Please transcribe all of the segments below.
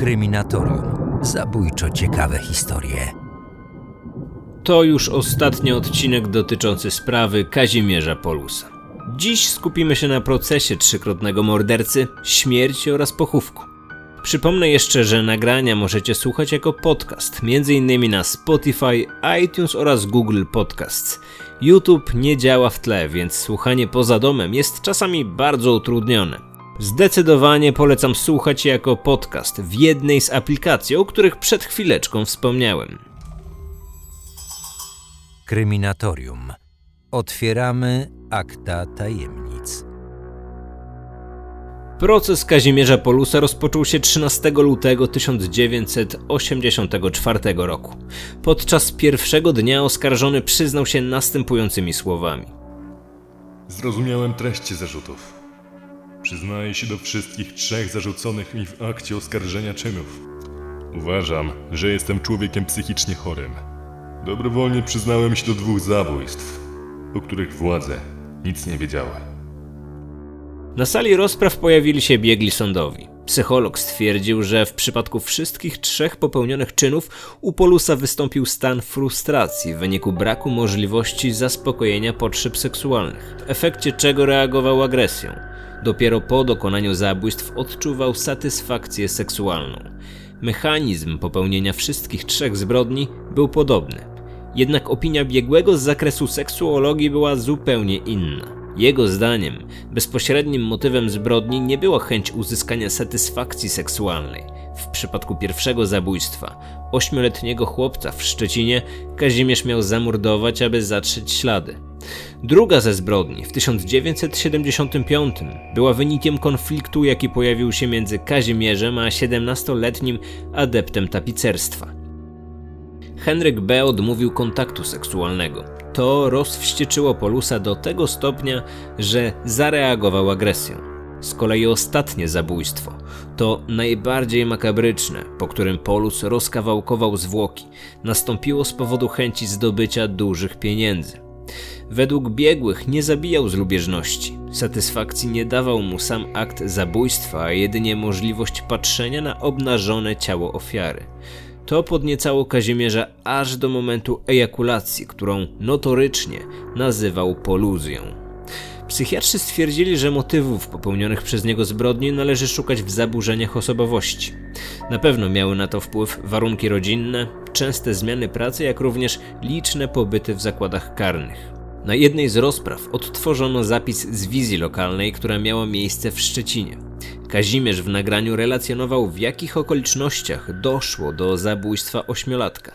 Kryminatorium. Zabójczo ciekawe historie. To już ostatni odcinek dotyczący sprawy Kazimierza Polusa. Dziś skupimy się na procesie trzykrotnego mordercy, śmierci oraz pochówku. Przypomnę jeszcze, że nagrania możecie słuchać jako podcast, m.in. na Spotify, iTunes oraz Google Podcasts. YouTube nie działa w tle, więc słuchanie poza domem jest czasami bardzo utrudnione. Zdecydowanie polecam słuchać jako podcast w jednej z aplikacji, o których przed chwileczką wspomniałem. Kryminatorium. Otwieramy akta tajemnic. Proces Kazimierza Polusa rozpoczął się 13 lutego 1984 roku. Podczas pierwszego dnia oskarżony przyznał się następującymi słowami. Zrozumiałem treści zarzutów. Przyznaję się do wszystkich trzech zarzuconych mi w akcie oskarżenia czynów. Uważam, że jestem człowiekiem psychicznie chorym. Dobrowolnie przyznałem się do dwóch zabójstw, o których władze nic nie wiedziały. Na sali rozpraw pojawili się biegli sądowi. Psycholog stwierdził, że w przypadku wszystkich trzech popełnionych czynów u Polusa wystąpił stan frustracji w wyniku braku możliwości zaspokojenia potrzeb seksualnych, w efekcie czego reagował agresją. Dopiero po dokonaniu zabójstw odczuwał satysfakcję seksualną. Mechanizm popełnienia wszystkich trzech zbrodni był podobny. Jednak opinia biegłego z zakresu seksuologii była zupełnie inna. Jego zdaniem bezpośrednim motywem zbrodni nie była chęć uzyskania satysfakcji seksualnej. W przypadku pierwszego zabójstwa, ośmioletniego chłopca w Szczecinie, Kazimierz miał zamordować, aby zatrzeć ślady. Druga ze zbrodni w 1975 była wynikiem konfliktu, jaki pojawił się między Kazimierzem a 17-letnim adeptem tapicerstwa. Henryk B. odmówił kontaktu seksualnego. To rozwścieczyło Polusa do tego stopnia, że zareagował agresją. Z kolei ostatnie zabójstwo to najbardziej makabryczne, po którym Polus rozkawałkował zwłoki, nastąpiło z powodu chęci zdobycia dużych pieniędzy. Według biegłych nie zabijał z lubieżności. Satysfakcji nie dawał mu sam akt zabójstwa, a jedynie możliwość patrzenia na obnażone ciało ofiary. To podniecało Kazimierza aż do momentu ejakulacji, którą notorycznie nazywał poluzją. Psychiatrzy stwierdzili, że motywów popełnionych przez niego zbrodni należy szukać w zaburzeniach osobowości. Na pewno miały na to wpływ warunki rodzinne, częste zmiany pracy, jak również liczne pobyty w zakładach karnych. Na jednej z rozpraw odtworzono zapis z wizji lokalnej, która miała miejsce w Szczecinie. Kazimierz w nagraniu relacjonował, w jakich okolicznościach doszło do zabójstwa ośmiolatka.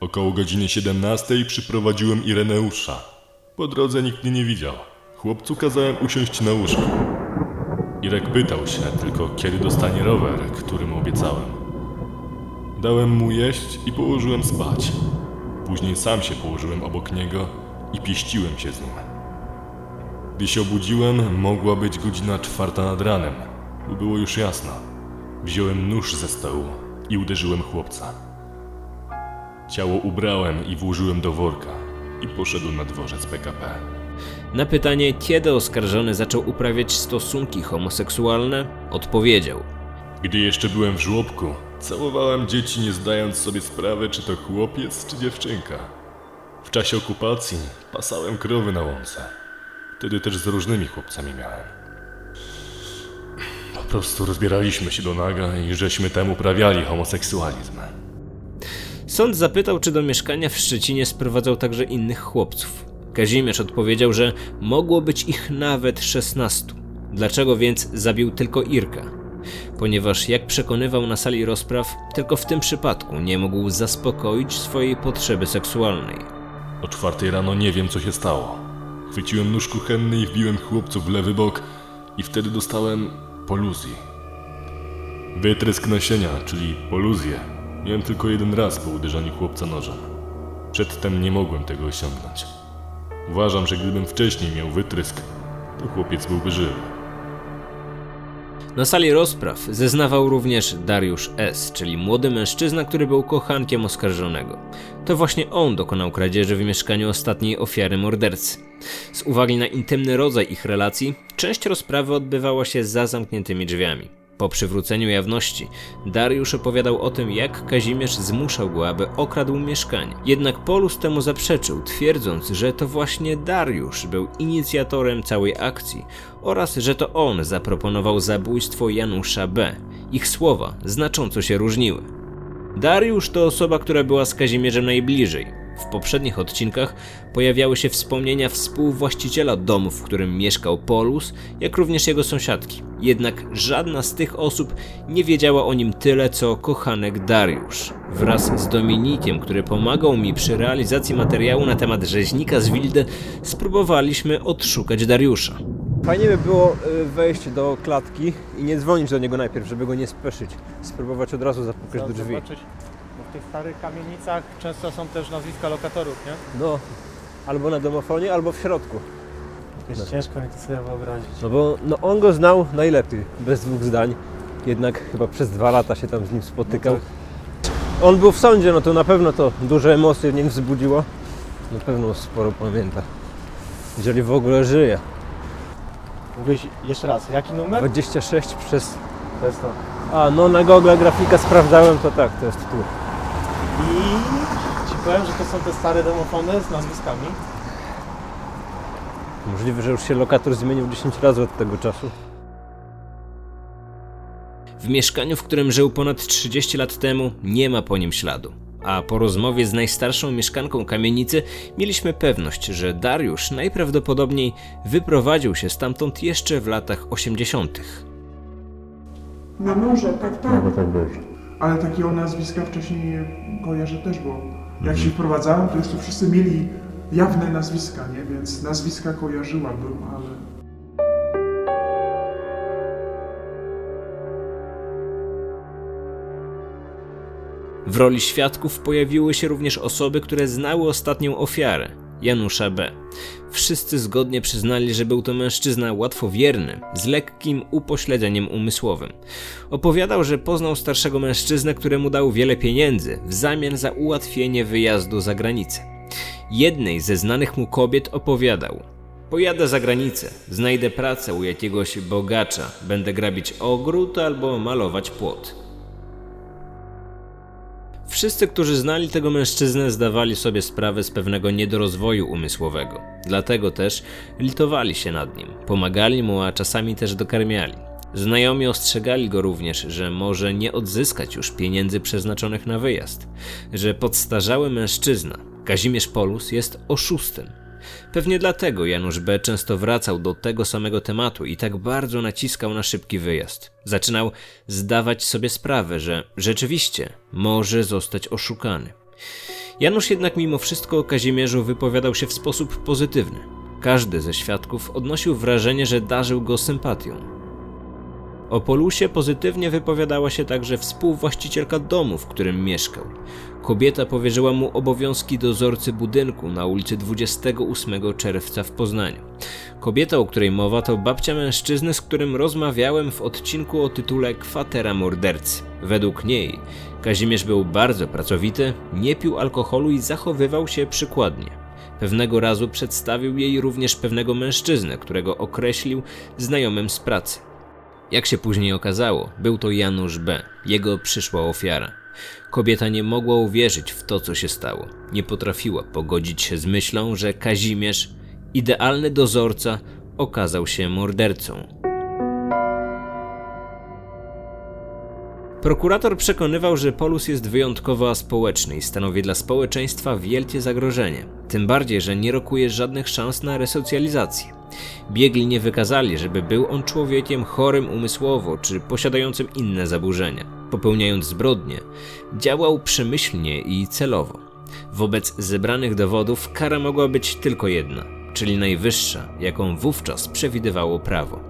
Około godziny 17 przyprowadziłem Ireneusza. Po drodze nikt mnie nie widział. Chłopcu kazałem usiąść na łóżku. Irek pytał się tylko, kiedy dostanie rower, który mu obiecałem. Dałem mu jeść i położyłem spać. Później sam się położyłem obok niego i pieściłem się z nim. Gdy się obudziłem, mogła być godzina czwarta nad ranem, było już jasno. Wziąłem nóż ze stołu i uderzyłem chłopca. Ciało ubrałem i włożyłem do worka i poszedłem na dworzec PKP. Na pytanie, kiedy oskarżony zaczął uprawiać stosunki homoseksualne, odpowiedział: Gdy jeszcze byłem w żłobku, całowałem dzieci, nie zdając sobie sprawy, czy to chłopiec, czy dziewczynka. W czasie okupacji pasałem krowy na łące. Wtedy też z różnymi chłopcami miałem. Po prostu rozbieraliśmy się do naga i żeśmy tam uprawiali homoseksualizm. Sąd zapytał, czy do mieszkania w Szczecinie sprowadzał także innych chłopców. Kazimierz odpowiedział, że mogło być ich nawet 16. Dlaczego więc zabił tylko Irka? Ponieważ, jak przekonywał na sali rozpraw, tylko w tym przypadku nie mógł zaspokoić swojej potrzeby seksualnej. O czwartej rano nie wiem, co się stało. Chwyciłem nóż kuchenny i wbiłem chłopcu w lewy bok i wtedy dostałem poluzji. Wytrysk nasienia, czyli poluzję, miałem tylko jeden raz po uderzeniu chłopca nożem. Przedtem nie mogłem tego osiągnąć. Uważam, że gdybym wcześniej miał wytrysk, to chłopiec byłby żywy. Na sali rozpraw zeznawał również Dariusz S., czyli młody mężczyzna, który był kochankiem oskarżonego. To właśnie on dokonał kradzieży w mieszkaniu ostatniej ofiary mordercy. Z uwagi na intymny rodzaj ich relacji, część rozprawy odbywała się za zamkniętymi drzwiami. Po przywróceniu jawności, Dariusz opowiadał o tym, jak Kazimierz zmuszał go, aby okradł mieszkanie. Jednak Polus temu zaprzeczył, twierdząc, że to właśnie Dariusz był inicjatorem całej akcji oraz że to on zaproponował zabójstwo Janusza B. Ich słowa znacząco się różniły. Dariusz to osoba, która była z Kazimierzem najbliżej. W poprzednich odcinkach pojawiały się wspomnienia współwłaściciela domu, w którym mieszkał Polus, jak również jego sąsiadki. Jednak żadna z tych osób nie wiedziała o nim tyle, co kochanek Dariusz. Wraz z Dominikiem, który pomagał mi przy realizacji materiału na temat rzeźnika z Wilde, spróbowaliśmy odszukać Dariusza. Fajnie by było y, wejść do klatki i nie dzwonić do niego najpierw, żeby go nie speszyć. Spróbować od razu zapukać do drzwi. W tych starych kamienicach często są też nazwiska lokatorów, nie? No, albo na domofonie, albo w środku. Jest ciężko mi to sobie wyobrazić. No bo no, on go znał najlepiej, bez dwóch zdań. Jednak chyba przez dwa lata się tam z nim spotykał. On był w sądzie, no to na pewno to duże emocje w nim wzbudziło. Na pewno sporo pamięta. Jeżeli w ogóle żyje. Mówiłeś jeszcze raz, jaki numer? 26 przez... To jest to. A, no na Google grafika sprawdzałem, to tak, to jest tu. I ci powiem, że to są te stare domofony z nazwiskami. Możliwe, że już się lokator zmienił 10 razy od tego czasu. W mieszkaniu, w którym żył ponad 30 lat temu, nie ma po nim śladu. A po rozmowie z najstarszą mieszkanką kamienicy mieliśmy pewność, że Dariusz najprawdopodobniej wyprowadził się stamtąd jeszcze w latach 80. No może, tak, tak. Ale takiego nazwiska wcześniej nie kojarzę też, bo jak się wprowadzałem, to jeszcze wszyscy mieli jawne nazwiska, nie? Więc nazwiska kojarzyłabym, ale W roli świadków pojawiły się również osoby, które znały ostatnią ofiarę Janusza B. Wszyscy zgodnie przyznali, że był to mężczyzna łatwowierny, z lekkim upośledzeniem umysłowym. Opowiadał, że poznał starszego mężczyznę, któremu dał wiele pieniędzy w zamian za ułatwienie wyjazdu za granicę. Jednej ze znanych mu kobiet opowiadał: Pojadę za granicę, znajdę pracę u jakiegoś bogacza, będę grabić ogród albo malować płot. Wszyscy, którzy znali tego mężczyznę, zdawali sobie sprawę z pewnego niedorozwoju umysłowego. Dlatego też litowali się nad nim, pomagali mu, a czasami też dokarmiali. Znajomi ostrzegali go również, że może nie odzyskać już pieniędzy przeznaczonych na wyjazd, że podstarzały mężczyzna, Kazimierz Polus, jest oszustem. Pewnie dlatego Janusz B. często wracał do tego samego tematu i tak bardzo naciskał na szybki wyjazd. Zaczynał zdawać sobie sprawę, że rzeczywiście może zostać oszukany. Janusz jednak mimo wszystko o Kazimierzu wypowiadał się w sposób pozytywny. Każdy ze świadków odnosił wrażenie, że darzył go sympatią. O Polusie pozytywnie wypowiadała się także współwłaścicielka domu, w którym mieszkał. Kobieta powierzyła mu obowiązki dozorcy budynku na ulicy 28 czerwca w Poznaniu. Kobieta, o której mowa, to babcia mężczyzny, z którym rozmawiałem w odcinku o tytule Kwatera mordercy. Według niej Kazimierz był bardzo pracowity, nie pił alkoholu i zachowywał się przykładnie. Pewnego razu przedstawił jej również pewnego mężczyznę, którego określił znajomym z pracy. Jak się później okazało, był to Janusz B., jego przyszła ofiara. Kobieta nie mogła uwierzyć w to, co się stało. Nie potrafiła pogodzić się z myślą, że Kazimierz, idealny dozorca, okazał się mordercą. Prokurator przekonywał, że Polus jest wyjątkowo aspołeczny i stanowi dla społeczeństwa wielkie zagrożenie. Tym bardziej, że nie rokuje żadnych szans na resocjalizację. Biegli nie wykazali, żeby był on człowiekiem chorym umysłowo czy posiadającym inne zaburzenia. Popełniając zbrodnie, działał przemyślnie i celowo. Wobec zebranych dowodów kara mogła być tylko jedna, czyli najwyższa, jaką wówczas przewidywało prawo.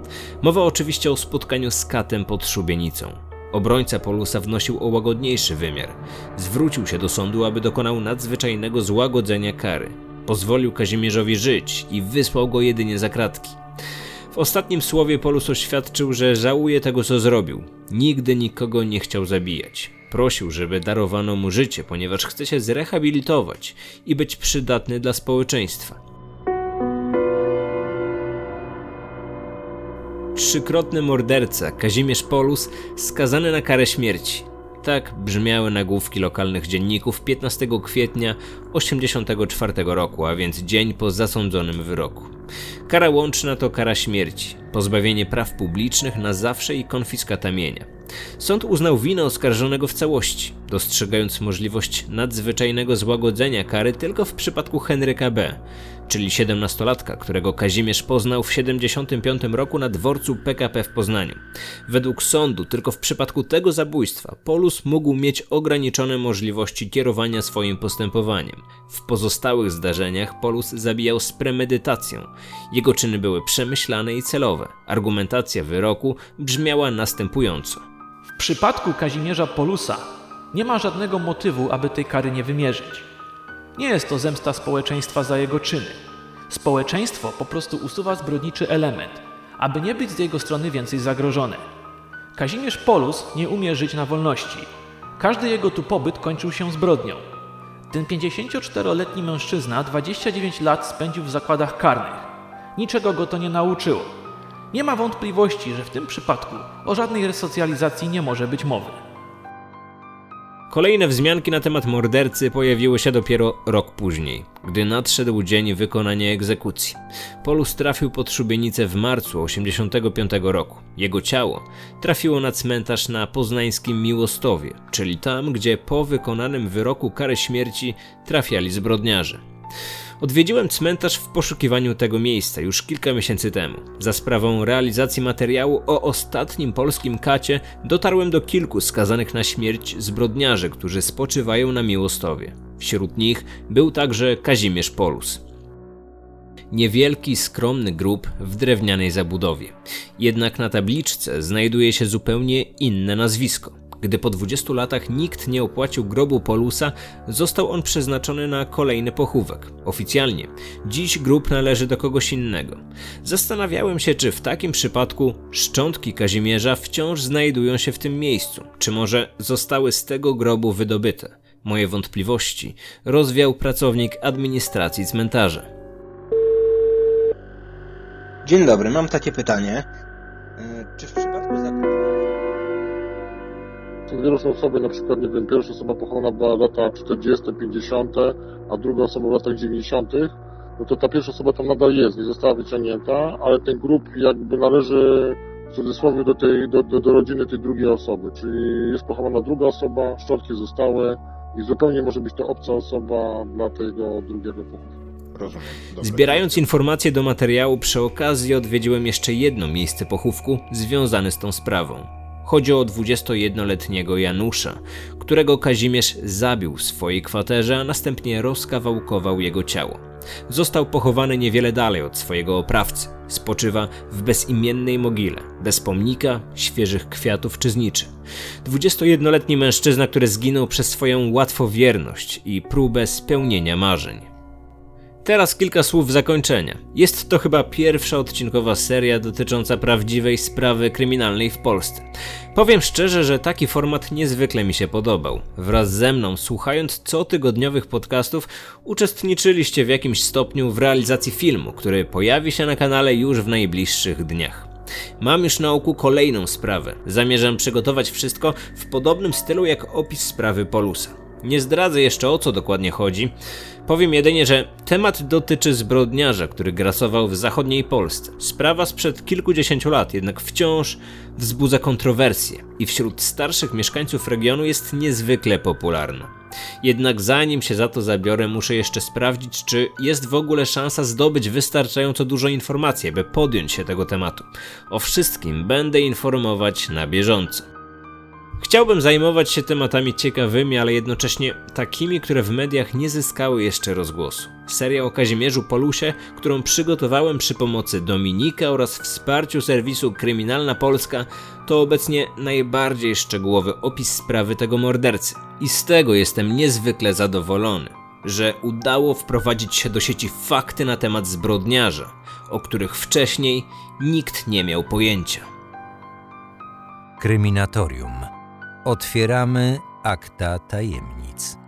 Mowa oczywiście o spotkaniu z katem pod szubienicą. Obrońca Polusa wnosił o łagodniejszy wymiar. Zwrócił się do sądu, aby dokonał nadzwyczajnego złagodzenia kary. Pozwolił Kazimierzowi żyć i wysłał go jedynie za kratki. W ostatnim słowie Polus oświadczył, że żałuje tego, co zrobił. Nigdy nikogo nie chciał zabijać. Prosił, żeby darowano mu życie, ponieważ chce się zrehabilitować i być przydatny dla społeczeństwa. Trzykrotny morderca Kazimierz Polus skazany na karę śmierci. Tak brzmiały nagłówki lokalnych dzienników 15 kwietnia 1984 roku, a więc dzień po zasądzonym wyroku. Kara łączna to kara śmierci, pozbawienie praw publicznych na zawsze i konfiskata mienia. Sąd uznał winę oskarżonego w całości, dostrzegając możliwość nadzwyczajnego złagodzenia kary tylko w przypadku Henryka B., czyli siedemnastolatka, którego Kazimierz poznał w 75 roku na dworcu PKP w Poznaniu. Według sądu tylko w przypadku tego zabójstwa Polus mógł mieć ograniczone możliwości kierowania swoim postępowaniem. W pozostałych zdarzeniach Polus zabijał z premedytacją. Jego czyny były przemyślane i celowe. Argumentacja wyroku brzmiała następująco. W przypadku Kazimierza Polusa nie ma żadnego motywu, aby tej kary nie wymierzyć. Nie jest to zemsta społeczeństwa za jego czyny. Społeczeństwo po prostu usuwa zbrodniczy element, aby nie być z jego strony więcej zagrożone. Kazimierz Polus nie umie żyć na wolności. Każdy jego tu pobyt kończył się zbrodnią. Ten 54-letni mężczyzna 29 lat spędził w zakładach karnych. Niczego go to nie nauczyło. Nie ma wątpliwości, że w tym przypadku o żadnej resocjalizacji nie może być mowy. Kolejne wzmianki na temat mordercy pojawiły się dopiero rok później, gdy nadszedł dzień wykonania egzekucji. Polus trafił pod szubienicę w marcu 85 roku. Jego ciało trafiło na cmentarz na poznańskim Miłostowie, czyli tam, gdzie po wykonanym wyroku kary śmierci trafiali zbrodniarze. Odwiedziłem cmentarz w poszukiwaniu tego miejsca już kilka miesięcy temu. Za sprawą realizacji materiału o ostatnim polskim kacie dotarłem do kilku skazanych na śmierć zbrodniarzy, którzy spoczywają na Miłostowie. Wśród nich był także Kazimierz Polus. Niewielki, skromny grób w drewnianej zabudowie. Jednak na tabliczce znajduje się zupełnie inne nazwisko. Gdy po 20 latach nikt nie opłacił grobu Polusa, został on przeznaczony na kolejny pochówek. Oficjalnie, dziś grób należy do kogoś innego. Zastanawiałem się, czy w takim przypadku szczątki Kazimierza wciąż znajdują się w tym miejscu, czy może zostały z tego grobu wydobyte. Moje wątpliwości rozwiał pracownik administracji cmentarza. Dzień dobry, mam takie pytanie. E, Czy w Różne osoby, na przykład, nie wiem, pierwsza osoba pochowana była lata 40, 50, a druga osoba w latach 90, no to ta pierwsza osoba tam nadal jest, nie została wyciągnięta, ale ten grup jakby należy w cudzysłowie do, tej, do, do, do rodziny tej drugiej osoby, czyli jest pochowana druga osoba, szczątki zostały i zupełnie może być to obca osoba dla tego drugiego. Rozumiem. Dobra. Zbierając informacje do materiału, przy okazji odwiedziłem jeszcze jedno miejsce pochówku związane z tą sprawą. Chodzi o 21-letniego Janusza, którego Kazimierz zabił w swojej kwaterze, a następnie rozkawałkował jego ciało. Został pochowany niewiele dalej od swojego oprawcy. Spoczywa w bezimiennej mogile, bez pomnika, świeżych kwiatów czy zniczy. 21-letni mężczyzna, który zginął przez swoją łatwowierność i próbę spełnienia marzeń. Teraz kilka słów zakończenia. Jest to chyba pierwsza odcinkowa seria dotycząca prawdziwej sprawy kryminalnej w Polsce. Powiem szczerze, że taki format niezwykle mi się podobał. Wraz ze mną, słuchając cotygodniowych podcastów, uczestniczyliście w jakimś stopniu w realizacji filmu, który pojawi się na kanale już w najbliższych dniach. Mam już na oku kolejną sprawę. Zamierzam przygotować wszystko w podobnym stylu jak opis sprawy Polusa. Nie zdradzę jeszcze o co dokładnie chodzi. Powiem jedynie, że temat dotyczy zbrodniarza, który grasował w zachodniej Polsce. Sprawa sprzed kilkudziesięciu lat, jednak wciąż wzbudza kontrowersje i wśród starszych mieszkańców regionu jest niezwykle popularna. Jednak zanim się za to zabiorę, muszę jeszcze sprawdzić, czy jest w ogóle szansa zdobyć wystarczająco dużo informacji, by podjąć się tego tematu. O wszystkim będę informować na bieżąco. Chciałbym zajmować się tematami ciekawymi, ale jednocześnie takimi, które w mediach nie zyskały jeszcze rozgłosu. Seria o Kazimierzu Polusie, którą przygotowałem przy pomocy Dominika oraz wsparciu serwisu Kryminalna Polska, to obecnie najbardziej szczegółowy opis sprawy tego mordercy. I z tego jestem niezwykle zadowolony, że udało wprowadzić się do sieci fakty na temat zbrodniarza, o których wcześniej nikt nie miał pojęcia. Kryminatorium. Otwieramy akta tajemnic.